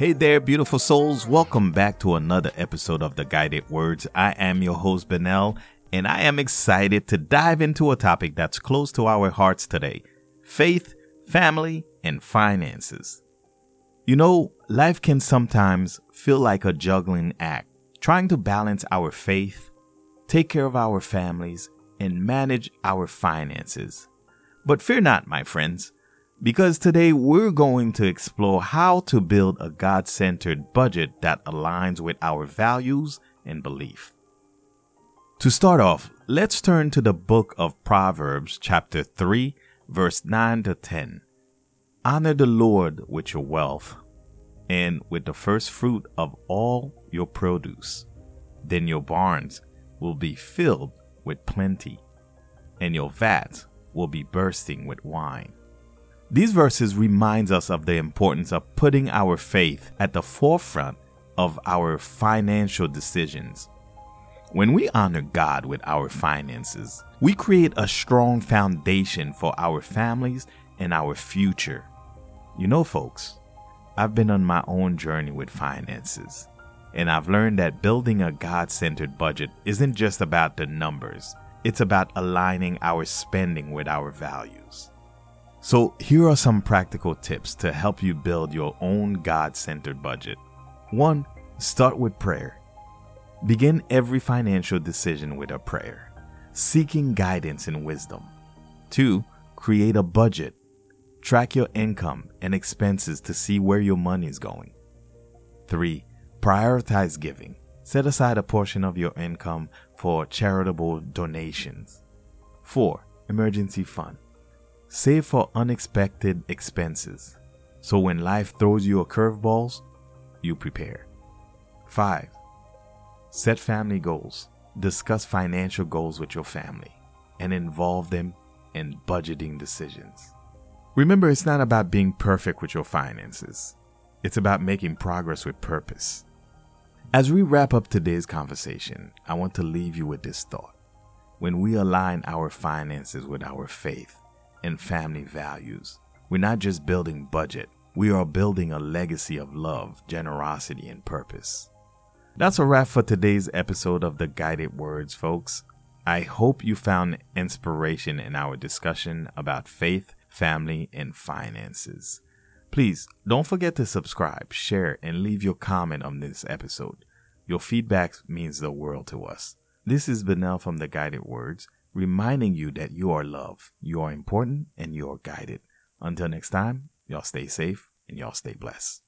Hey there, beautiful souls. Welcome back to another episode of The Guided Words. I am your host, Benel, and I am excited to dive into a topic that's close to our hearts today faith, family, and finances. You know, life can sometimes feel like a juggling act, trying to balance our faith, take care of our families, and manage our finances. But fear not, my friends because today we're going to explore how to build a God centered budget that aligns with our values and belief. To start off, let's turn to the book of Proverbs, chapter 3, verse 9 to 10. Honor the Lord with your wealth and with the first fruit of all your produce. Then your barns will be filled with plenty, and your vats will be bursting with wine. These verses reminds us of the importance of putting our faith at the forefront of our financial decisions. When we honor God with our finances, we create a strong foundation for our families and our future. You know, folks, I've been on my own journey with finances, and I've learned that building a God centered budget isn't just about the numbers, it's about aligning our spending with our values. So, here are some practical tips to help you build your own God centered budget. 1. Start with prayer. Begin every financial decision with a prayer, seeking guidance and wisdom. 2. Create a budget. Track your income and expenses to see where your money is going. 3. Prioritize giving. Set aside a portion of your income for charitable donations. 4. Emergency fund. Save for unexpected expenses. So when life throws you a curveballs, you prepare. 5. Set family goals. Discuss financial goals with your family and involve them in budgeting decisions. Remember, it's not about being perfect with your finances. It's about making progress with purpose. As we wrap up today's conversation, I want to leave you with this thought. When we align our finances with our faith, and family values. We're not just building budget, we are building a legacy of love, generosity, and purpose. That's a wrap for today's episode of The Guided Words, folks. I hope you found inspiration in our discussion about faith, family, and finances. Please don't forget to subscribe, share, and leave your comment on this episode. Your feedback means the world to us. This is Benel from The Guided Words reminding you that you are loved, you are important, and you are guided. Until next time, y'all stay safe and y'all stay blessed.